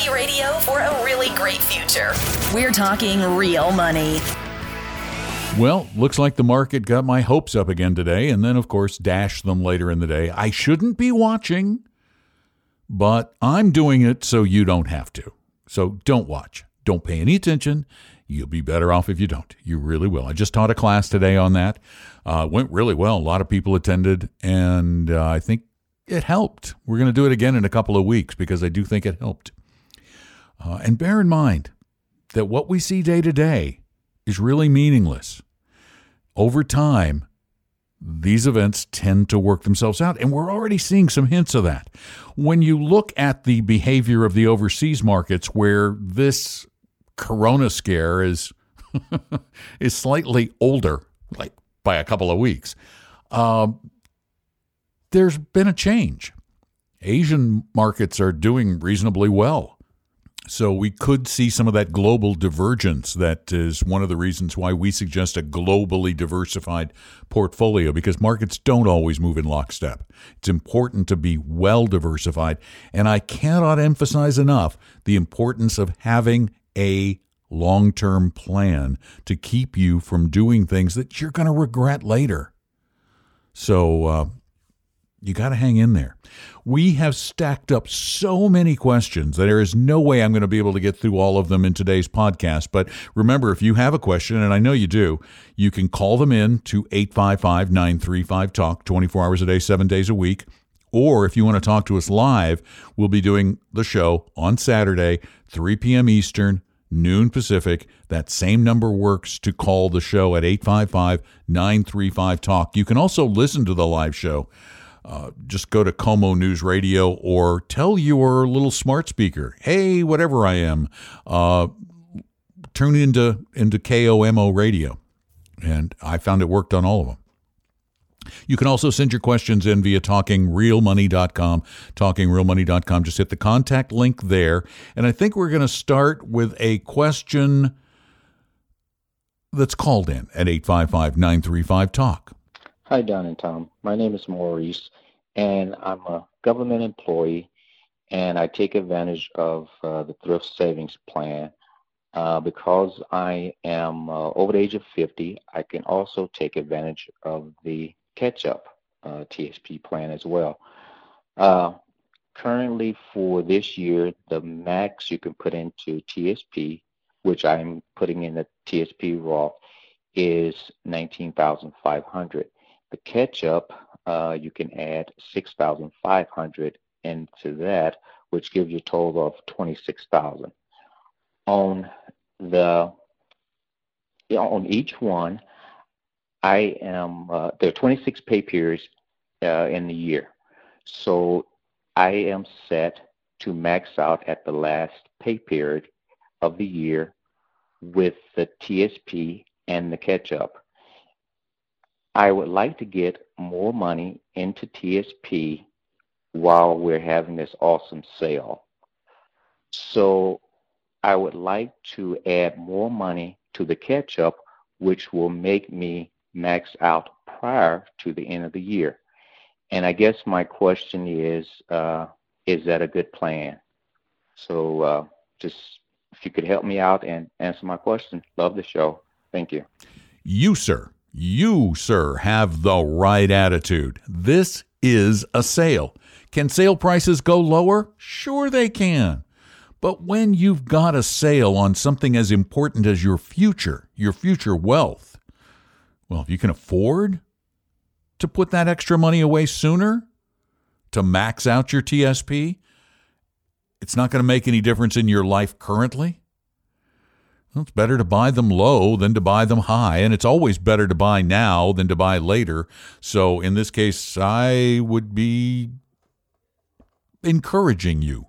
Money Radio for a really great future. We're talking real money. Well, looks like the market got my hopes up again today, and then, of course, dashed them later in the day. I shouldn't be watching, but I'm doing it so you don't have to. So don't watch. Don't pay any attention. You'll be better off if you don't. You really will. I just taught a class today on that. Uh, went really well. A lot of people attended, and uh, I think it helped. We're going to do it again in a couple of weeks because I do think it helped. Uh, and bear in mind that what we see day to day is really meaningless. Over time, these events tend to work themselves out, and we're already seeing some hints of that. When you look at the behavior of the overseas markets, where this corona scare is is slightly older, like by a couple of weeks, um, there's been a change. Asian markets are doing reasonably well. So we could see some of that global divergence. That is one of the reasons why we suggest a globally diversified portfolio because markets don't always move in lockstep. It's important to be well diversified. And I cannot emphasize enough the importance of having a long term plan to keep you from doing things that you're going to regret later. So, uh, you got to hang in there. We have stacked up so many questions that there is no way I'm going to be able to get through all of them in today's podcast. But remember, if you have a question, and I know you do, you can call them in to 855 935 Talk 24 hours a day, seven days a week. Or if you want to talk to us live, we'll be doing the show on Saturday, 3 p.m. Eastern, noon Pacific. That same number works to call the show at 855 935 Talk. You can also listen to the live show uh, just go to KOMO News Radio or tell your little smart speaker, hey, whatever I am, uh, turn into into KOMO Radio. And I found it worked on all of them. You can also send your questions in via talkingrealmoney.com, talkingrealmoney.com. Just hit the contact link there. And I think we're going to start with a question that's called in at 855 935 Talk. Hi, Don and Tom. My name is Maurice, and I'm a government employee, and I take advantage of uh, the thrift savings plan. Uh, because I am uh, over the age of 50, I can also take advantage of the catch up uh, TSP plan as well. Uh, currently, for this year, the max you can put into TSP, which I'm putting in the TSP Roth, is 19,500 the catch-up, uh, you can add 6,500 into that, which gives you a total of 26,000. On the on each one, I am uh, there are 26 pay periods uh, in the year, so I am set to max out at the last pay period of the year with the TSP and the catch up. I would like to get more money into TSP while we're having this awesome sale. So I would like to add more money to the catch up, which will make me max out prior to the end of the year. And I guess my question is, uh, is that a good plan? So uh, just if you could help me out and answer my question, love the show. Thank you. You, sir, you, sir, have the right attitude. This is a sale. Can sale prices go lower? Sure, they can. But when you've got a sale on something as important as your future, your future wealth, well, if you can afford to put that extra money away sooner, to max out your TSP, it's not going to make any difference in your life currently. Well, it's better to buy them low than to buy them high, and it's always better to buy now than to buy later. So, in this case, I would be encouraging you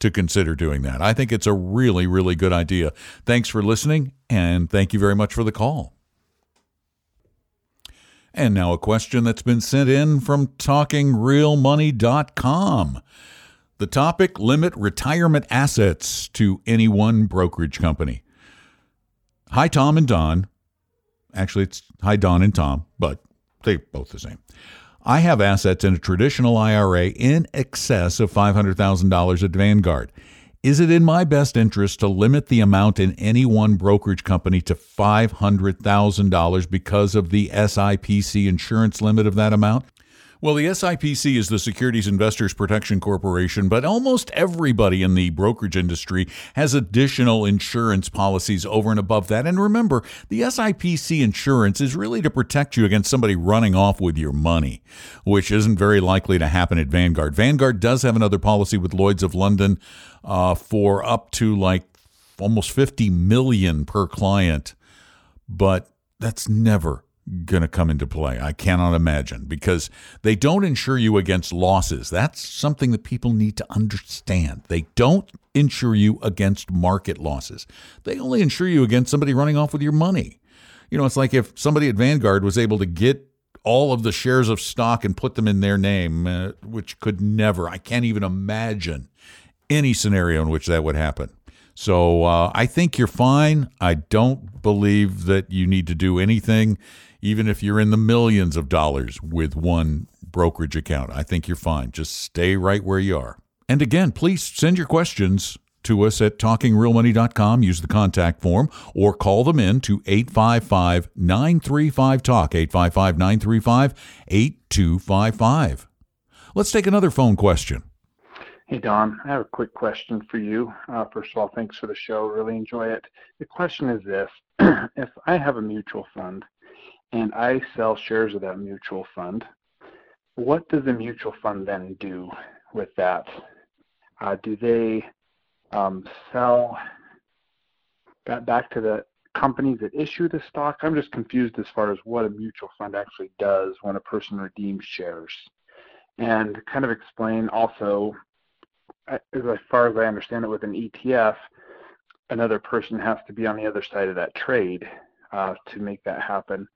to consider doing that. I think it's a really, really good idea. Thanks for listening, and thank you very much for the call. And now a question that's been sent in from talkingrealmoney.com. The topic limit retirement assets to any one brokerage company. Hi, Tom and Don. Actually, it's hi, Don and Tom, but they're both the same. I have assets in a traditional IRA in excess of $500,000 at Vanguard. Is it in my best interest to limit the amount in any one brokerage company to $500,000 because of the SIPC insurance limit of that amount? Well, the SIPC is the Securities Investors Protection Corporation, but almost everybody in the brokerage industry has additional insurance policies over and above that. And remember, the SIPC insurance is really to protect you against somebody running off with your money, which isn't very likely to happen at Vanguard. Vanguard does have another policy with Lloyd's of London uh, for up to like almost 50 million per client, but that's never going to come into play. I cannot imagine because they don't insure you against losses. That's something that people need to understand. They don't insure you against market losses. They only insure you against somebody running off with your money. You know, it's like if somebody at Vanguard was able to get all of the shares of stock and put them in their name, uh, which could never, I can't even imagine any scenario in which that would happen. So uh, I think you're fine. I don't believe that you need to do anything even if you're in the millions of dollars with one brokerage account. I think you're fine. Just stay right where you are. And again, please send your questions to us at talkingrealmoney.com. Use the contact form or call them in to 855 935 Talk, 855 935 8255. Let's take another phone question. Hey, Don, I have a quick question for you. Uh, first of all, thanks for the show. Really enjoy it. The question is this If I have a mutual fund and I sell shares of that mutual fund, what does the mutual fund then do with that? Uh, do they um, sell that back to the companies that issue the stock? I'm just confused as far as what a mutual fund actually does when a person redeems shares. And kind of explain also, as far as I understand it, with an ETF, another person has to be on the other side of that trade uh, to make that happen.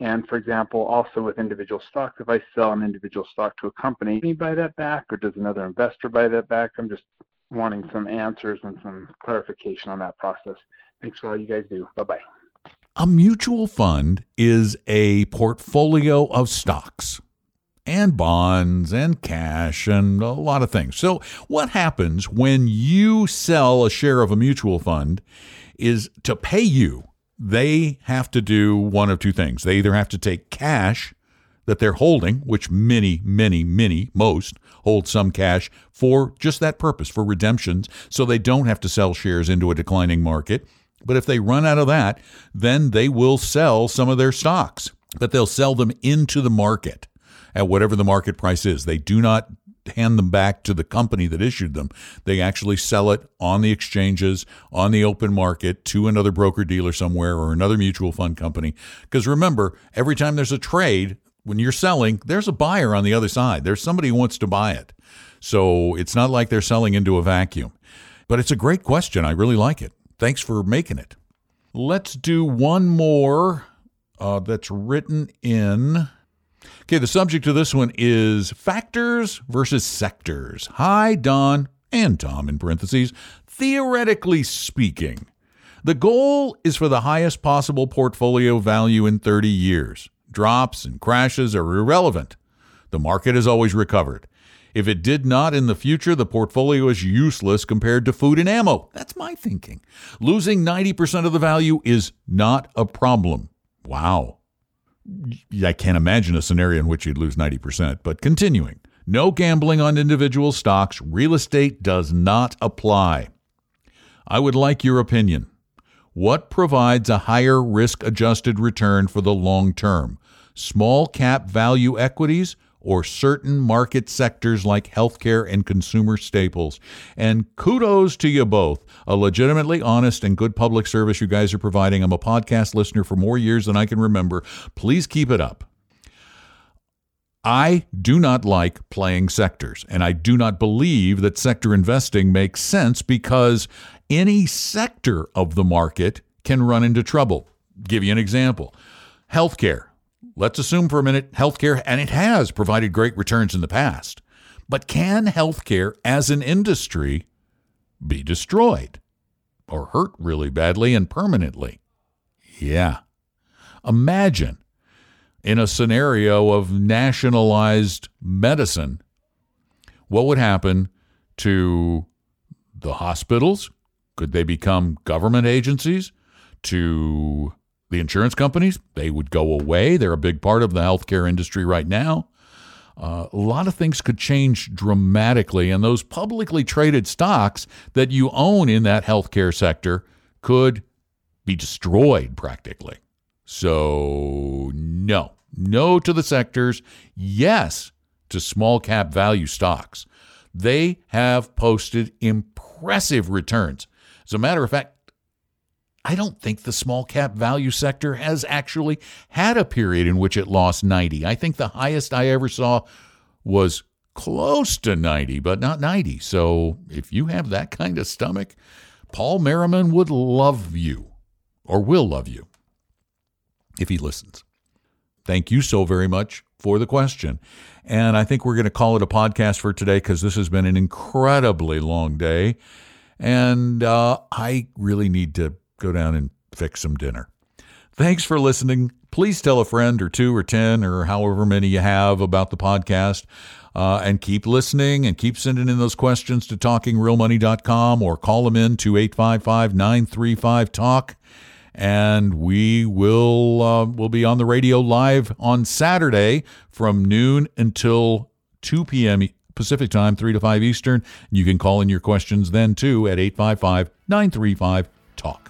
And for example, also with individual stocks, if I sell an individual stock to a company, do buy that back or does another investor buy that back? I'm just wanting some answers and some clarification on that process. Thanks for all you guys do. Bye bye. A mutual fund is a portfolio of stocks and bonds and cash and a lot of things. So, what happens when you sell a share of a mutual fund is to pay you they have to do one of two things. They either have to take cash that they're holding, which many, many, many, most hold some cash for just that purpose, for redemptions, so they don't have to sell shares into a declining market. But if they run out of that, then they will sell some of their stocks, but they'll sell them into the market at whatever the market price is. They do not hand them back to the company that issued them. They actually sell it on the exchanges, on the open market to another broker dealer somewhere or another mutual fund company. Because remember, every time there's a trade, when you're selling, there's a buyer on the other side. There's somebody who wants to buy it. So it's not like they're selling into a vacuum. But it's a great question. I really like it. Thanks for making it. Let's do one more uh, that's written in Okay, the subject of this one is factors versus sectors. Hi, Don and Tom in parentheses. Theoretically speaking, the goal is for the highest possible portfolio value in 30 years. Drops and crashes are irrelevant. The market has always recovered. If it did not in the future, the portfolio is useless compared to food and ammo. That's my thinking. Losing 90% of the value is not a problem. Wow. I can't imagine a scenario in which you'd lose 90%. But continuing, no gambling on individual stocks. Real estate does not apply. I would like your opinion. What provides a higher risk adjusted return for the long term? Small cap value equities or certain market sectors like healthcare and consumer staples. And kudos to you both. A legitimately honest and good public service you guys are providing. I'm a podcast listener for more years than I can remember. Please keep it up. I do not like playing sectors, and I do not believe that sector investing makes sense because any sector of the market can run into trouble. Give you an example healthcare Let's assume for a minute healthcare, and it has provided great returns in the past. But can healthcare as an industry be destroyed or hurt really badly and permanently? Yeah. Imagine in a scenario of nationalized medicine, what would happen to the hospitals? Could they become government agencies? To the insurance companies, they would go away. They're a big part of the healthcare industry right now. Uh, a lot of things could change dramatically, and those publicly traded stocks that you own in that healthcare sector could be destroyed practically. So, no, no to the sectors, yes to small cap value stocks. They have posted impressive returns. As a matter of fact, I don't think the small cap value sector has actually had a period in which it lost 90. I think the highest I ever saw was close to 90, but not 90. So if you have that kind of stomach, Paul Merriman would love you or will love you if he listens. Thank you so very much for the question. And I think we're going to call it a podcast for today because this has been an incredibly long day. And uh, I really need to go down and fix some dinner. Thanks for listening. Please tell a friend or two or 10 or however many you have about the podcast. Uh, and keep listening and keep sending in those questions to talkingrealmoney.com or call them in to 855 935 TALK. And we will uh, will be on the radio live on Saturday from noon until 2 p.m. Pacific time, 3 to 5 Eastern. You can call in your questions then too at 855 935 TALK.